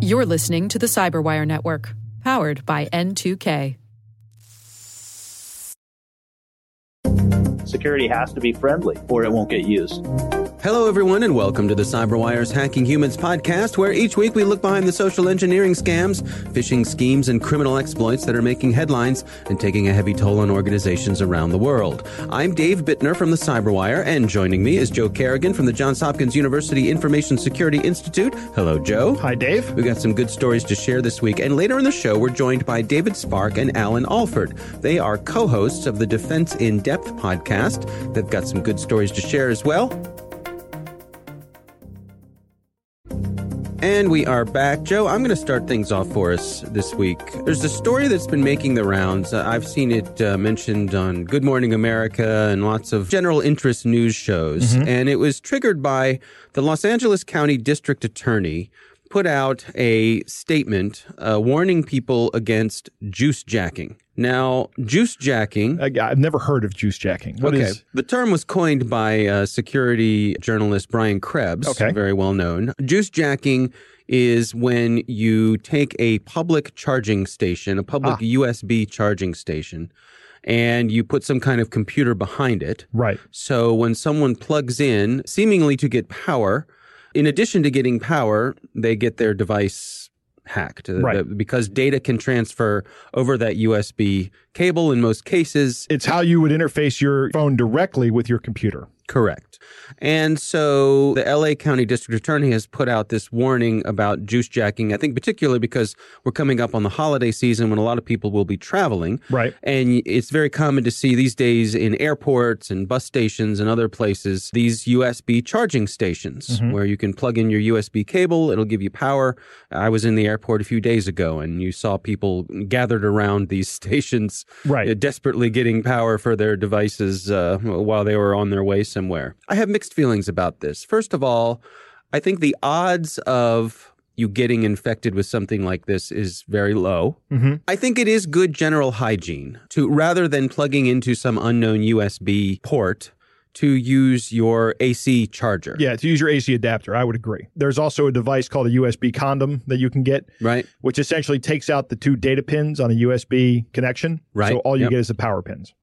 You're listening to the Cyberwire Network, powered by N2K. Security has to be friendly or it won't get used. Hello, everyone, and welcome to the CyberWire's Hacking Humans podcast, where each week we look behind the social engineering scams, phishing schemes, and criminal exploits that are making headlines and taking a heavy toll on organizations around the world. I'm Dave Bittner from the CyberWire, and joining me is Joe Kerrigan from the Johns Hopkins University Information Security Institute. Hello, Joe. Hi, Dave. We've got some good stories to share this week, and later in the show, we're joined by David Spark and Alan Alford. They are co hosts of the Defense in Depth podcast. They've got some good stories to share as well. And we are back. Joe, I'm going to start things off for us this week. There's a story that's been making the rounds. Uh, I've seen it uh, mentioned on Good Morning America and lots of general interest news shows. Mm-hmm. And it was triggered by the Los Angeles County District Attorney put out a statement uh, warning people against juice jacking. Now, juice jacking. I've never heard of juice jacking. What okay. Is... The term was coined by uh, security journalist Brian Krebs, okay. very well known. Juice jacking is when you take a public charging station, a public ah. USB charging station, and you put some kind of computer behind it. Right. So when someone plugs in, seemingly to get power, in addition to getting power, they get their device hacked uh, right. The, because data can transfer over that USB cable in most cases. It's how you would interface your phone directly with your computer. Correct. And so the LA County District Attorney has put out this warning about juice jacking, I think particularly because we're coming up on the holiday season when a lot of people will be traveling. Right. And it's very common to see these days in airports and bus stations and other places these USB charging stations mm-hmm. where you can plug in your USB cable, it'll give you power. I was in the airport a few days ago and you saw people gathered around these stations right. desperately getting power for their devices uh, while they were on their way somewhere. I have mixed feelings about this. First of all, I think the odds of you getting infected with something like this is very low. Mm-hmm. I think it is good general hygiene to rather than plugging into some unknown USB port to use your AC charger. Yeah, to use your AC adapter. I would agree. There's also a device called a USB condom that you can get, right? Which essentially takes out the two data pins on a USB connection. Right. So all you yep. get is the power pins.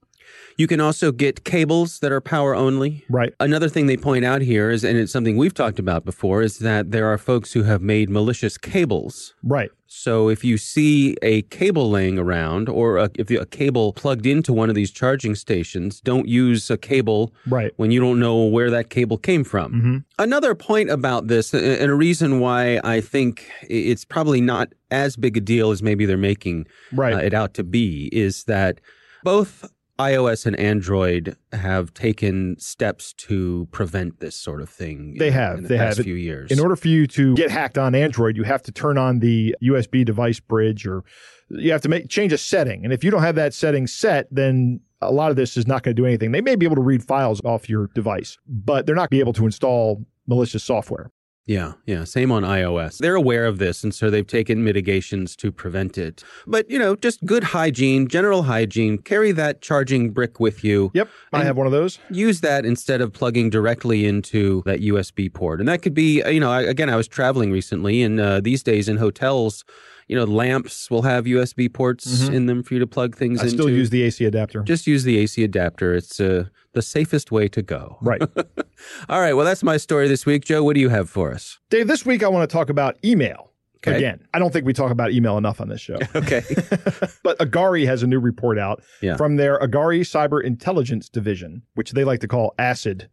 You can also get cables that are power only. Right. Another thing they point out here is, and it's something we've talked about before, is that there are folks who have made malicious cables. Right. So if you see a cable laying around, or a, if a cable plugged into one of these charging stations, don't use a cable right. when you don't know where that cable came from. Mm-hmm. Another point about this, and a reason why I think it's probably not as big a deal as maybe they're making right. uh, it out to be, is that both iOS and Android have taken steps to prevent this sort of thing. They have. In the they past have. few years. In order for you to get hacked on Android, you have to turn on the USB device bridge, or you have to make change a setting. And if you don't have that setting set, then a lot of this is not going to do anything. They may be able to read files off your device, but they're not be able to install malicious software. Yeah, yeah. Same on iOS. They're aware of this, and so they've taken mitigations to prevent it. But, you know, just good hygiene, general hygiene. Carry that charging brick with you. Yep. I have one of those. Use that instead of plugging directly into that USB port. And that could be, you know, again, I was traveling recently, and uh, these days in hotels, you know, lamps will have USB ports mm-hmm. in them for you to plug things I into. still use the AC adapter. Just use the AC adapter. It's uh, the safest way to go. Right. All right. Well, that's my story this week. Joe, what do you have for us? Dave, this week I want to talk about email. Okay. Again, I don't think we talk about email enough on this show. okay. but Agari has a new report out yeah. from their Agari Cyber Intelligence Division, which they like to call ACID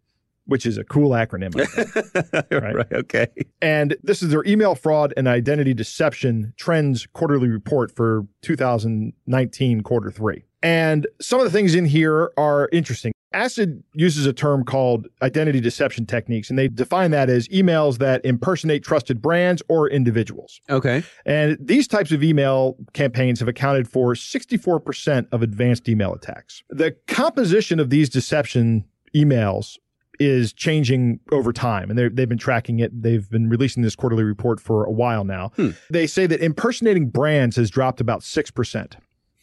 which is a cool acronym. right? right? Okay. And this is their email fraud and identity deception trends quarterly report for 2019 quarter three. And some of the things in here are interesting. ACID uses a term called identity deception techniques, and they define that as emails that impersonate trusted brands or individuals. Okay. And these types of email campaigns have accounted for 64% of advanced email attacks. The composition of these deception emails is changing over time and they've been tracking it. They've been releasing this quarterly report for a while now. Hmm. They say that impersonating brands has dropped about 6%.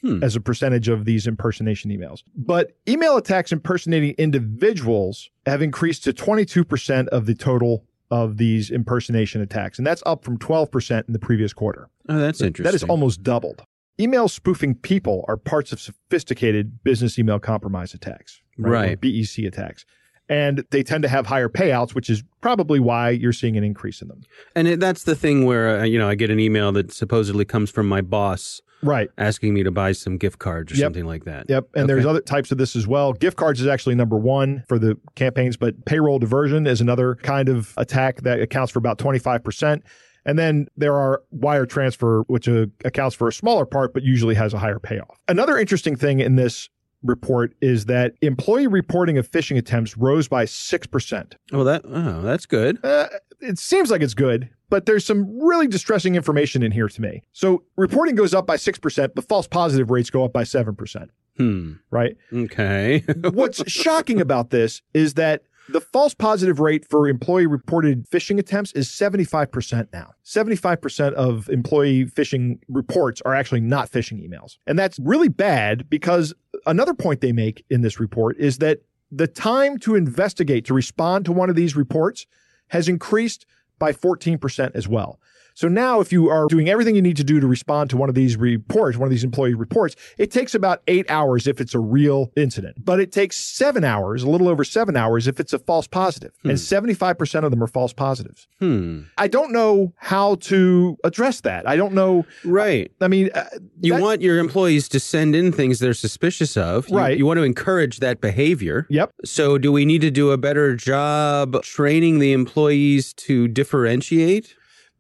Hmm. As a percentage of these impersonation emails. But email attacks impersonating individuals have increased to 22% of the total of these impersonation attacks, and that's up from 12% in the previous quarter. Oh, that's interesting. That is almost doubled. Email spoofing people are parts of sophisticated business email compromise attacks, right? Right. BEC attacks. And they tend to have higher payouts, which is probably why you're seeing an increase in them. And it, that's the thing where uh, you know I get an email that supposedly comes from my boss Right. asking me to buy some gift cards or Yep. something like that. Yep. And there's other types of this as well. Gift cards is actually number one for the campaigns, but payroll diversion is another kind of attack that accounts for about 25%. And then there are wire transfer, which uh, accounts for a smaller part, but usually has a higher payoff. Another interesting thing in this report is that employee reporting of phishing attempts rose by 6%. Oh, that oh, that's good. Uh, it seems like it's good, but there's some really distressing information in here to me. So reporting goes up by 6%, but false positive rates go up by 7%, Hmm. right? Okay. What's shocking about this is that the false positive rate for employee reported phishing attempts is 75% now. 75% of employee phishing reports are actually not phishing emails. And that's really bad because another point they make in this report is that the time to investigate, to respond to one of these reports has increased by 14% as well. So now, if you are doing everything you need to do to respond to one of these reports, one of these employee reports, it takes about eight hours if it's a real incident, but it takes seven hours, a little over seven hours, if it's a false positive. And 75% of them are false positives. hmm. I don't know how to address that. I don't know. Right. I mean, uh, You want your employees to send in things they're suspicious of. You- Right. You want to encourage that behavior. Yep. So, do we need to do a better job training the employees to differentiate?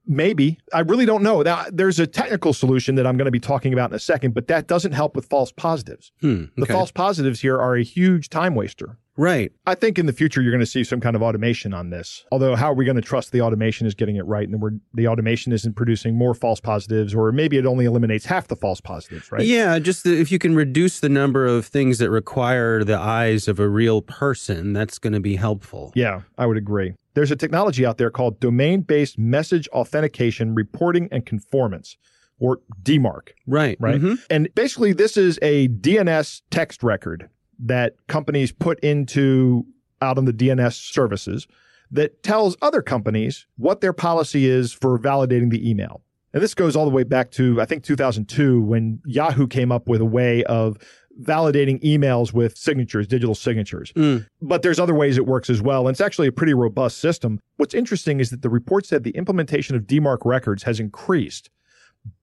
Maybe. I really don't know. Now, there's a technical solution that I'm going to be talking about in a second, but that doesn't help with false positives. Hmm. The false positives here are a huge time waster. Right. I think in the future you're going to see some kind of automation on this. Although, how are we going to trust the automation is getting it right, and we're, the automation isn't producing more false positives, or maybe it only eliminates half the false positives, right? Yeah, just the, if you can reduce the number of things that require the eyes of a real person, that's going to be helpful. Yeah, I would agree. There's a technology out there called domain-based message authentication reporting and conformance, or DMARC. Right. right? Mhm. And basically, this is a DNS text record that companies put into out on the DNS services that tells other companies what their policy is for validating the email. And this goes all the way back to, I think, 2002 when Yahoo came up with a way of validating emails with signatures, digital signatures. Mm. But there's other ways it works as well. And it's actually a pretty robust system. What's interesting is that the report said the implementation of DMARC records has increased,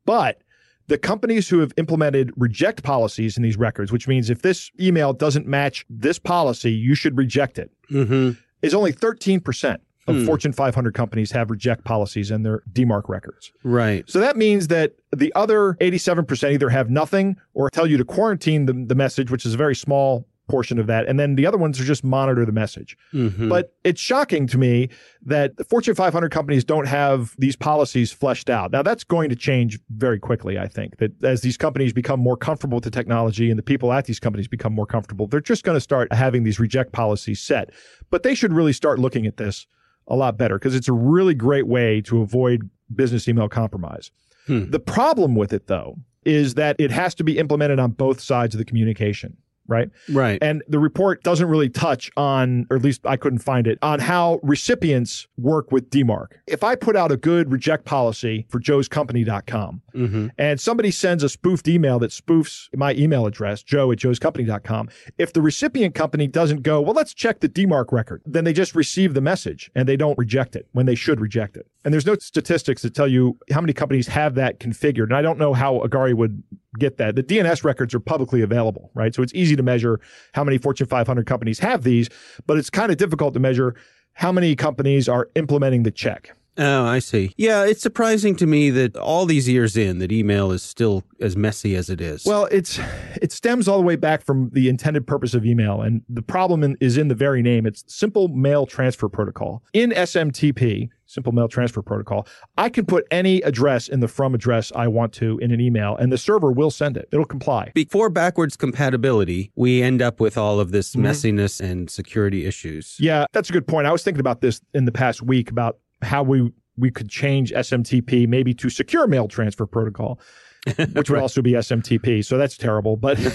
but the companies who have implemented reject policies in these records, which means if this email doesn't match this policy, you should reject it, Mhm. is only 13% of Hmm. Fortune 500 companies have reject policies in their DMARC records. Right. So that means that the other 87% either have nothing or tell you to quarantine the, the message, which is a very small portion of that. And then the other ones are just monitor the message. Mhm. But it's shocking to me that the Fortune 500 companies don't have these policies fleshed out. Now, that's going to change very quickly, I think, that as these companies become more comfortable with the technology and the people at these companies become more comfortable, they're just going to start having these reject policies set. But they should really start looking at this a lot better because it's a really great way to avoid business email compromise. Hmm. The problem with it, though, is that it has to be implemented on both sides of the communication, right? right. And the report doesn't really touch on, or at least I couldn't find it, on how recipients work with DMARC. If I put out a good reject policy for joescompany.com hmm and somebody sends a spoofed email that spoofs my email address, joe at joescompany.com, if the recipient company doesn't go, well, let's check the DMARC record, then they just receive the message and they don't reject it when they should reject it. And there's no statistics that tell you how many companies have that configured. And I don't know how Agari would get that. The DNS records are publicly available, right? So it's easy to measure how many Fortune 500 companies have these, but it's kind of difficult to measure how many companies are implementing the check. Oh, I see. Yeah, it's surprising to me that all these years in, that email is still as messy as it is. Well, it's it stems all the way back from the intended purpose of email, and the problem in, is in the very name. It's Simple Mail Transfer Protocol. In SMTP, Simple Mail Transfer Protocol, I can put any address in the from address I want to in an email, and the server will send it. It'll comply. before backwards compatibility, we end up with all of this Mhm. messiness and security issues. Yeah, that's a good point. I was thinking about this in the past week about how we we could change SMTP maybe to Secure Mail Transfer Protocol, which would also be SMTP. So that's terrible, but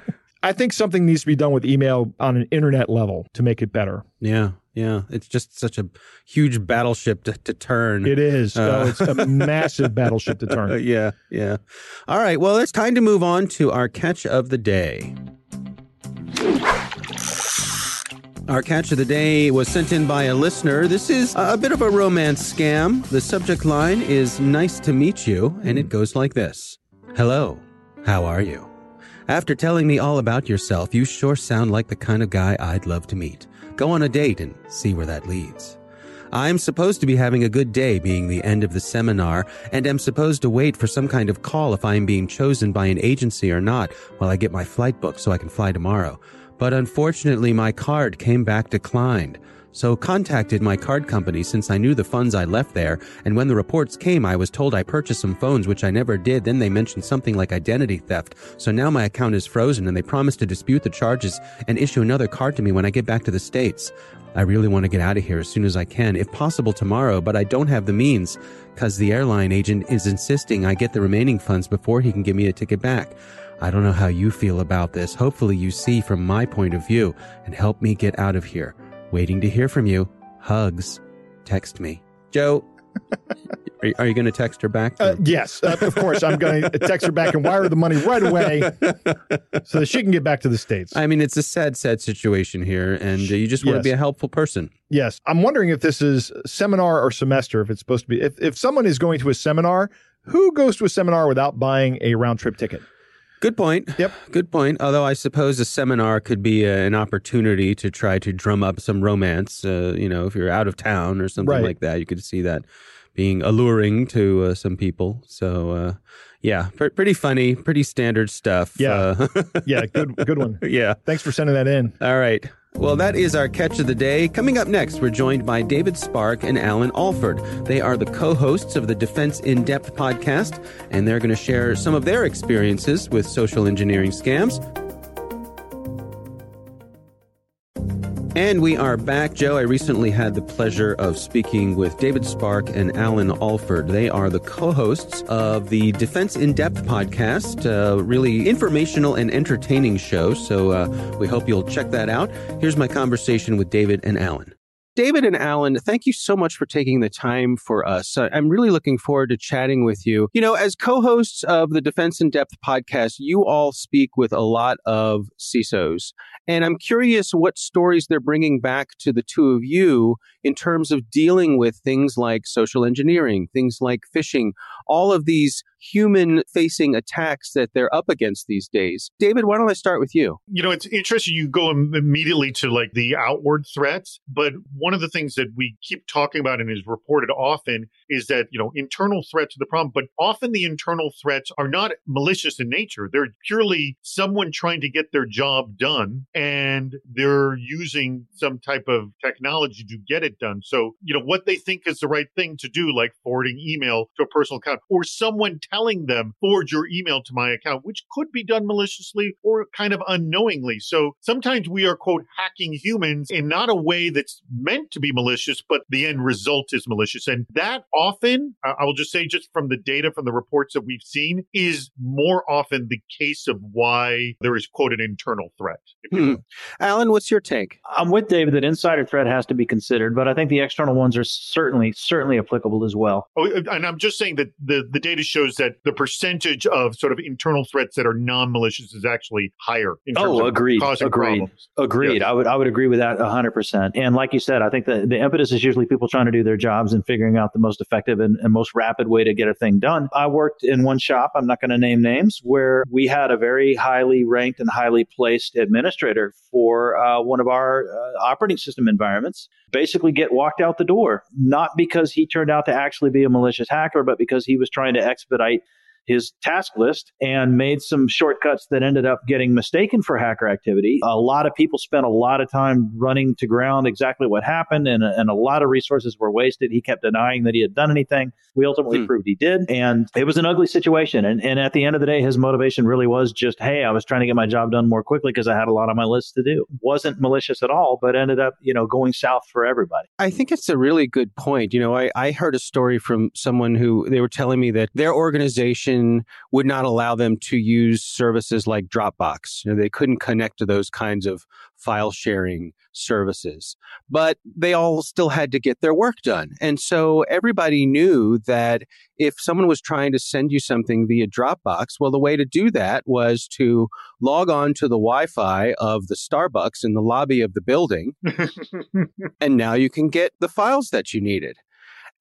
I think something needs to be done with email on an internet level to make it better. Yeah. yeah. It's just such a huge battleship to, to turn. It is. Uh, oh, it's a massive battleship to turn. yeah, yeah. All right. Well, it's time to move on to our catch of the day. Our catch of the day was sent in by a listener. This is a bit of a romance scam. The subject line is nice to meet you, and it goes like this Hello, how are you? After telling me all about yourself, you sure sound like the kind of guy I'd love to meet. Go on a date and see where that leads. I'm supposed to be having a good day being the end of the seminar and am supposed to wait for some kind of call if I am being chosen by an agency or not while I get my flight booked so I can fly tomorrow. But unfortunately, my card came back declined. So contacted my card company since I knew the funds I left there, and when the reports came, I was told I purchased some phones, which I never did. Then they mentioned something like identity theft. So now my account is frozen, and they promised to dispute the charges and issue another card to me when I get back to the States. I really want to get out of here as soon as I can, if possible tomorrow, but I don't have the means, because the airline agent is insisting I get the remaining funds before he can give me a ticket back. I don't know how you feel about this. Hopefully you see from my point of view and help me get out of here. Waiting to hear from you. Hugs. Text me. Joe, are, are you going to text her back? Uh, yes, uh, of course. I'm going to text her back and wire the money right away so that she can get back to the States. I mean, it's a sad, sad situation here, and uh, you just want to Yes. be a helpful person. Yes. I'm wondering if this is seminar or semester, if it's supposed to be. If, if someone is going to a seminar, who goes to a seminar without buying a round trip ticket? Good point. Yep. Good point. Although I suppose a seminar could be uh an opportunity to try to drum up some romance. Uh, you know, if you're out of town or something Right. like that, you could see that being alluring to uh, some people. So, uh, yeah, pr- pretty funny, pretty standard stuff. Yeah. Uh, Yeah, good good one. yeah. Thanks for sending that in. All right. Well, that is our catch of the day. Coming up next, we're joined by David Spark and Alan Alford. They are the co hosts of the Defense in Depth podcast, and they're going to share some of their experiences with social engineering scams. And we are back. Joe, I recently had the pleasure of speaking with David Spark and Alan Alford. They are the co hosts of the Defense in Depth podcast, really informational and entertaining show. So uh, we hope you'll check that out. Here's my conversation with David and Alan. David and Alan, thank you so much for taking the time for us. I'm really looking forward to chatting with you. You know, as co hosts of the Defense in Depth podcast, you all speak with a lot of CISOs. And I'm curious what stories they're bringing back to the two of you in terms of dealing with things like social engineering, things like phishing, all of these human facing attacks that they're up against these days. David, why don't I start with you? You know, it's interesting. You go immediately to like the outward threats, but one of the things that we keep talking about and is reported often is that, you know, internal threats are the problem, but often the internal threats are not malicious in nature. They're purely someone trying to get their job done and they're using some type of technology to get it done. So, you know, what they think is the right thing to do, like forwarding email to a personal account or someone telling them, forward your email to my account, which could be done maliciously or kind of unknowingly. So sometimes we are, quote, hacking humans in not a way that's meant to be malicious, but the end result is malicious. And that often, I I will just say, just from the data, from the reports that we've seen, is more often the case of why there is, quote, an internal threat. Hmm. Alan, what's your take? I'm with David that insider threat has to be considered, but I think the external ones are certainly certainly applicable as well. Oh, and I'm just saying that the, the data shows that the percentage of sort of internal threats that are non-malicious is actually higher. In terms Oh, of agreed, Causing agreed. problems. Agreed. Yes. I would I would agree with that 100%. And like you said, I think the, the impetus is usually people trying to do their jobs and figuring out the most effective and, and most rapid way to get a thing done. I worked in one shop, I'm not going to name names, where we had a very highly ranked and highly placed administrator for uh, one of our uh, operating system environments basically get walked out the door, not because he turned out to actually be a malicious hacker, but because he was trying to expedite his task list and made some shortcuts that ended up getting mistaken for hacker activity. A lot of people spent a lot of time running to ground exactly what happened, and, and a lot of resources were wasted. He kept denying that he had done anything. We ultimately Hmm. proved he did, and it was an ugly situation. And, and at the end of the day, his motivation really was just, hey, I was trying to get my job done more quickly because I had a lot on my list to do. Wasn't malicious at all, but ended up, you know, going south for everybody. I think it's a really good point. You know, I, I heard a story from someone who they were telling me that their organization would not allow them to use services like Dropbox. You know, they couldn't connect to those kinds of file sharing services, but they all still had to get their work done. And so everybody knew that if someone was trying to send you something via Dropbox, well, the way to do that was to log on to the Wi Fi of the Starbucks in the lobby of the building. and now you can get the files that you needed.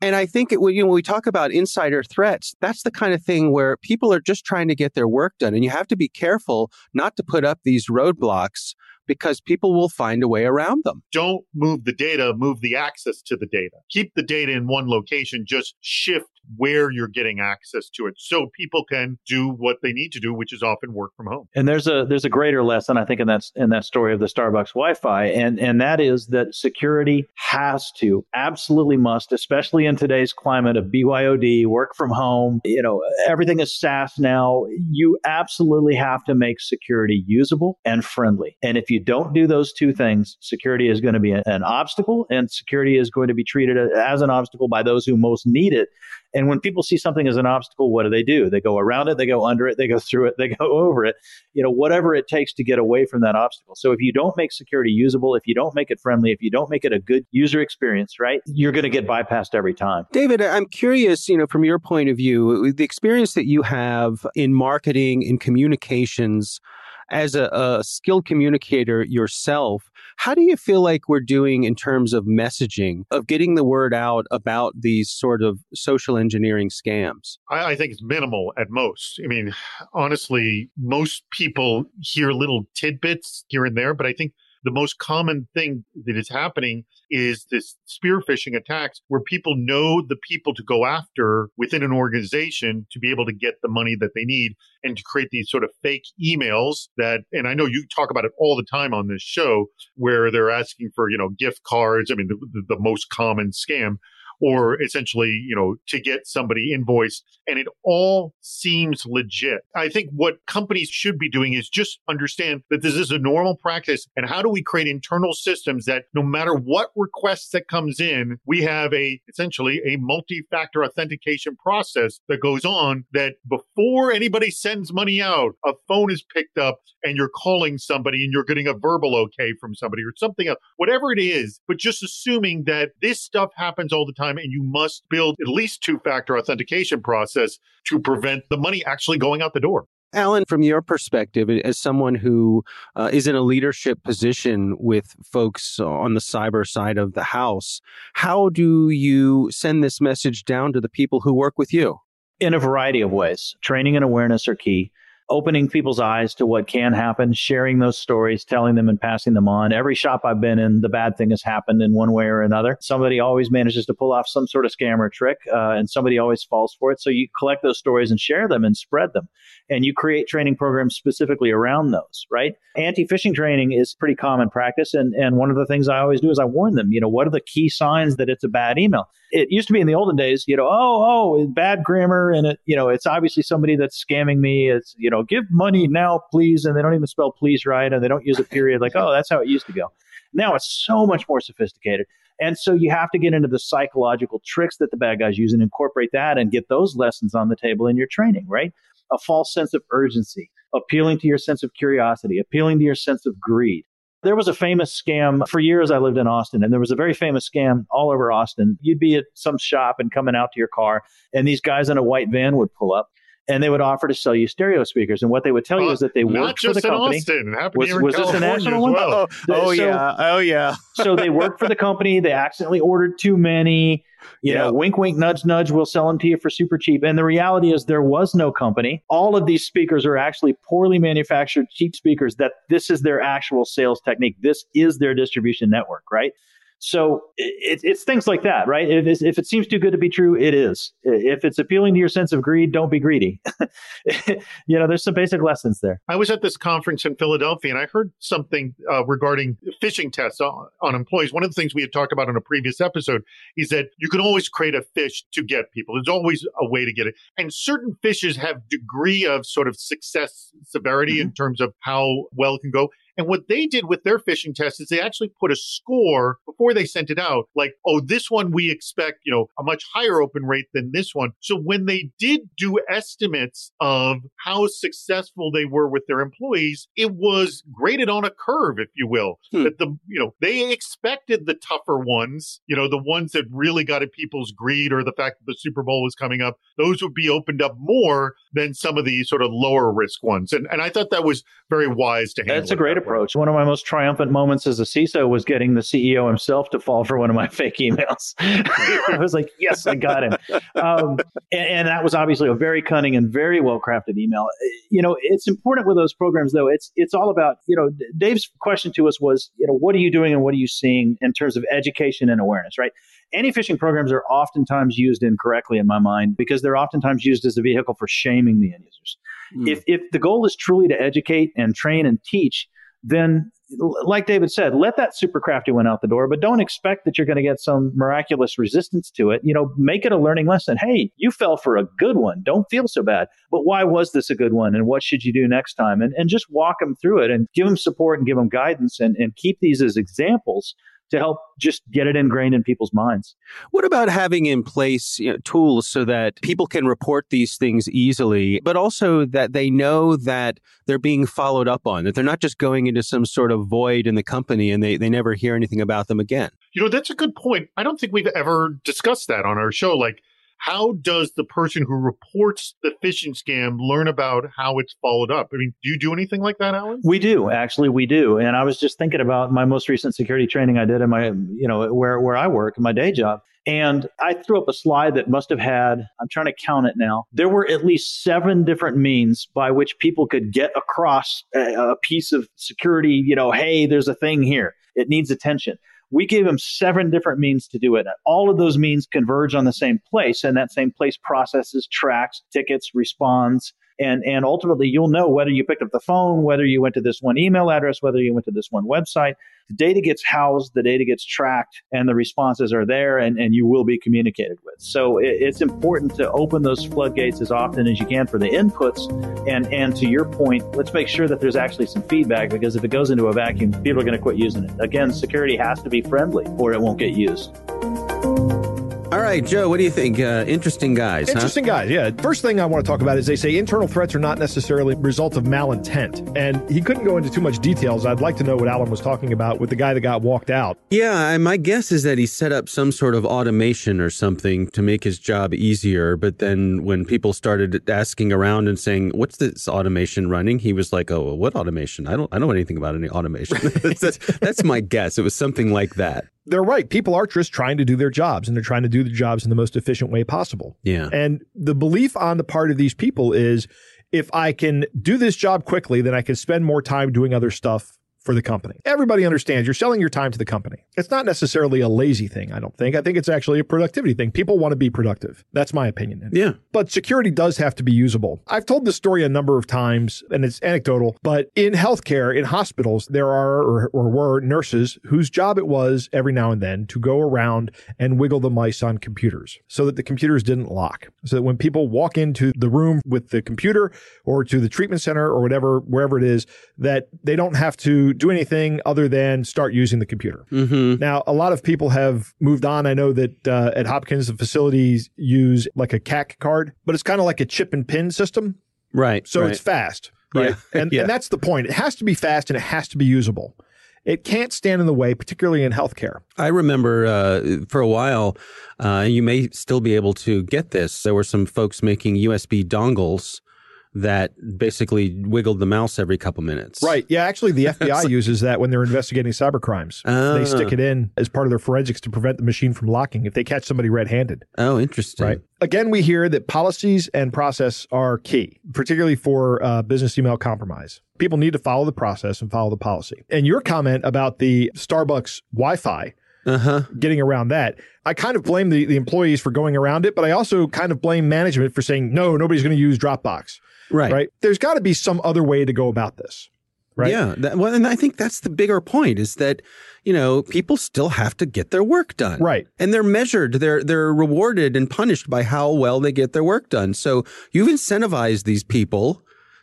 And I think it, you know, when we talk about insider threats, that's the kind of thing where people are just trying to get their work done. And you have to be careful not to put up these roadblocks because people will find a way around them. Don't move the data, move the access to the data. Keep the data in one location, just shift where you're getting access to it so people can do what they need to do which is often work from home. And there's a there's a greater lesson i think in that in that story of the starbucks wi-fi and and that is that security has to absolutely must especially in today's climate of byod work from home you know everything is saas now. You absolutely have to make security usable and friendly. And if you don't do those two things security is going to be an obstacle and security is going to be treated as an obstacle by those who most need it and when people see something as an obstacle, what do they do? They go around it, they go under it, they go through it, they go over it, you know, whatever it takes to get away from that obstacle. So if you don't make security usable, if you don't make it friendly, if you don't make it a good user experience, right, you're going to get bypassed every time. David, I'm curious, you know, from your point of view, the experience that you have in marketing, in communications, as a, a skilled communicator yourself, how do you feel like we're doing in terms of messaging, of getting the word out about these sort of social engineering scams? I, I think it's minimal at most. I mean, honestly, most people hear little tidbits here and there, but I think the most common thing that is happening is this spear phishing attacks where people know the people to go after within an organization to be able to get the money that they need and to create these sort of fake emails that and I know you talk about it all the time on this show where they're asking for, you know, gift cards, I mean the, the most common scam or essentially, you know, to get somebody invoiced. And it all seems legit. I think what companies should be doing is just understand that this is a normal practice. And how do we create internal systems that no matter what request that comes in, we have a essentially a multi-factor authentication process that goes on that before anybody sends money out, a phone is picked up and you're calling somebody and you're getting a verbal okay from somebody or something else, whatever it is, but just assuming that this stuff happens all the time time and you must build at least two factor authentication process to prevent the money actually going out the door. Alan, from your perspective, as someone who uh, is in a leadership position with folks on the cyber side of the house, how do you send this message down to the people who work with you? In a variety of ways. Training and awareness are key opening people's eyes to what can happen, sharing those stories, telling them and passing them on. Every shop I've been in, the bad thing has happened in one way or another. Somebody always manages to pull off some sort of scam or trick, uh, and somebody always falls for it. So you collect those stories and share them and spread them. And you create training programs specifically around those, right? Anti phishing training is pretty common practice. And, and one of the things I always do is I warn them, you know, what are the key signs that it's a bad email? It used to be in the olden days, you know, oh, oh, bad grammar. And it, you know, it's obviously somebody that's scamming me. It's, you know, give money now, please. And they don't even spell please right. And they don't use a period like, oh, that's how it used to go. Now it's so much more sophisticated. And so you have to get into the psychological tricks that the bad guys use and incorporate that and get those lessons on the table in your training, right? A false sense of urgency, appealing to your sense of curiosity, appealing to your sense of greed. There was a famous scam for years. I lived in Austin, and there was a very famous scam all over Austin. You'd be at some shop and coming out to your car, and these guys in a white van would pull up and they would offer to sell you stereo speakers. And what they would tell you is that they worked for the company. Austin. was, was this a national one? Well. Oh, oh so, yeah, oh yeah. so they worked for the company. They accidentally ordered too many. You know, wink, wink, nudge, nudge. We'll sell them to you for super cheap. And the reality is, there was no company. All of these speakers are actually poorly manufactured, cheap speakers. That this is their actual sales technique. This is their distribution network, right? So it, it's things like that, right? If, if it seems too good to be true, it is. If it's appealing to your sense of greed, don't be greedy. you know, there's some basic lessons there. I was at this conference in Philadelphia and I heard something uh, regarding phishing tests on, on employees. One of the things we had talked about in a previous episode is that you can always create a fish to get people. There's always a way to get it. And certain fishes have degree of sort of success severity mm-hmm. in terms of how well it can go. And what they did with their phishing test is they actually put a score before they sent it out, like, oh, this one we expect, you know, a much higher open rate than this one. So when they did do estimates of how successful they were with their employees, it was graded on a curve, if you will. Hmm. That the, you know, they expected the tougher ones, you know, the ones that really got at people's greed or the fact that the Super Bowl was coming up, those would be opened up more than some of the sort of lower risk ones. And, and I thought that was very wise to handle. That's a great approach. One of my most triumphant moments as a CISO was getting the CEO himself to fall for one of my fake emails. I was like, yes, I got him. Um, and, and, that was obviously a very cunning and very well crafted email. You know, it's important with those programs, though. It's it's all about you know. Dave's question to us was, you know, what are you doing and what are you seeing in terms of education and awareness, right? Anti-phishing programs are oftentimes used incorrectly in my mind because they're oftentimes used as a vehicle for shaming the end users. Mm. If if the goal is truly to educate and train and teach, then like David said, let that super crafty one out the door, but don't expect that you're going to get some miraculous resistance to it. You know, make it a learning lesson. Hey, you fell for a good one. Don't feel so bad. But why was this a good one? And what should you do next time? And, and just walk them through it and give them support and give them guidance and, and keep these as examples to help just get it ingrained in people's minds. What about having in place you know, tools so that people can report these things easily, but also that they know that they're being followed up on, that they're not just going into some sort of void in the company and they, they never hear anything about them again? You know, that's a good point. I don't think we've ever discussed that on our show. Like, how does the person who reports the phishing scam learn about how it's followed up? I mean, do you do anything like that, Alan? We do, actually, we do. And I was just thinking about my most recent security training I did in my, you know, where, where I work my day job. And I threw up a slide that must have had, I'm trying to count it now. There were at least seven different means by which people could get across a, a piece of security, you know, hey, there's a thing here. It needs attention. We gave them seven different means to do it. All of those means converge on the same place, and that same place processes, tracks, tickets, responds, and and ultimately you'll know whether you picked up the phone whether you went to this one email address whether you went to this one website. The data gets housed the data gets tracked and the responses are there and, and you will be communicated with. So it, it's important to open those floodgates as often as you can for the inputs. And and to your point let's make sure that there's actually some feedback because if it goes into a vacuum people are going to quit using it. Again security has to be friendly or it won't get used all right, Joe, what do you think? Uh, interesting guys. Interesting huh? guys, yeah. First thing I want to talk about is they say internal threats are not necessarily result of malintent. And he couldn't go into too much details. I'd like to know what Alan was talking about with the guy that got walked out. Yeah, my guess is that he set up some sort of automation or something to make his job easier. But then when people started asking around and saying, "What's this automation running?" he was like, "Oh, what automation? I don't, I don't know anything about any automation." that's, that's, that's my guess. It was something like that they're right. People are just trying to do their jobs and they're trying to do the jobs in the most efficient way possible. Yeah. And the belief on the part of these people is if I can do this job quickly, then I can spend more time doing other stuff for the company. Everybody understands you're selling your time to the company. It's not necessarily a lazy thing, I don't think. I think it's actually a productivity thing. People want to be productive. That's my opinion. Yeah. But security does have to be usable. I've told this story a number of times and it's anecdotal, but in healthcare, in hospitals, there are or, or were nurses whose job it was every now and then to go around and wiggle the mice on computers so that the computers didn't lock. So that when people walk into the room with the computer or to the treatment center or whatever, wherever it is, that they don't have to do anything other than start using the computer. Mm-hmm. Now, a lot of people have moved on. I know that uh, at Hopkins, the facilities use like a CAC card, but it's kind of like a chip and pin system. Right. So right. it's fast. Right. Yeah. And, yeah. and that's the point. It has to be fast and it has to be usable. It can't stand in the way, particularly in healthcare. I remember uh, for a while, uh, you may still be able to get this. There were some folks making USB dongles that basically wiggled the mouse every couple minutes. Right. Yeah. Actually, the FBI uses that when they're investigating cyber crimes. Uh, they stick it in as part of their forensics to prevent the machine from locking if they catch somebody red handed. Oh, interesting. Right. Again, we hear that policies and process are key, particularly for uh, business email compromise. People need to follow the process and follow the policy. And your comment about the Starbucks Wi Fi uh-huh. getting around that. I kind of blame the, the employees for going around it, but I also kind of blame management for saying, no, nobody's going to use Dropbox. Right. Right. There's got to be some other way to go about this. Right. Yeah. That, well, and I think that's the bigger point is that, you know, people still have to get their work done. Right. And they're measured, they're they're rewarded and punished by how well they get their work done. So you've incentivized these people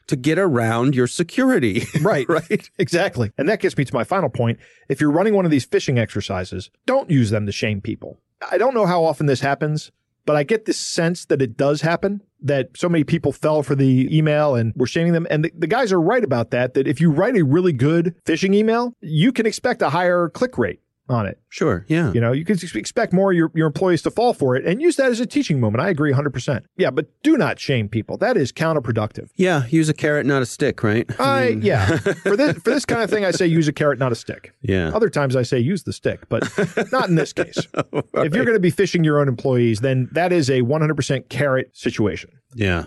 to get around your security. Right. right. Exactly. And that gets me to my final point. If you're running one of these phishing exercises, don't use them to shame people. I don't know how often this happens, but I get this sense that it does happen, that so many people fell for the email and were shaming them. And the, the guys are right about that, that if you write a really good phishing email, you can expect a higher click rate on it. Sure. Yeah. You know, you can expect more your, your employees to fall for it and use that as a teaching moment. I agree 100%. Yeah, but do not shame people. That is counterproductive. Yeah. Use a carrot, not a stick, right? I, yeah. for this for this kind of thing, I say use a carrot, not a stick. Yeah. Other times I say use the stick, but not in this case. if you're going to be phishing your own employees, then that is a 100% carrot situation. Yeah.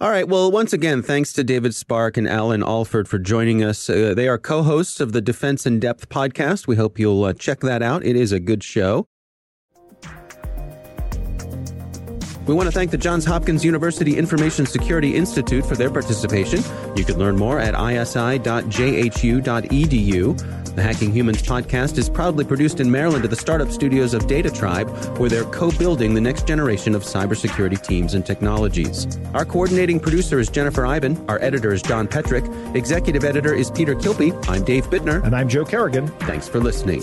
All right. Well, once again, thanks to David Spark and Alan Alford for joining us. Uh, they are co hosts of the Defense in Depth podcast. We hope you'll uh, check that out. It is a good show. We want to thank the Johns Hopkins University Information Security Institute for their participation. You can learn more at isi.jhu.edu. The Hacking Humans podcast is proudly produced in Maryland at the startup studios of DataTribe, where they're co building the next generation of cybersecurity teams and technologies. Our coordinating producer is Jennifer Eiben. Our editor is John Petrik. Executive editor is Peter Kilpe. I'm Dave Bittner. And I'm Joe Kerrigan. Thanks for listening.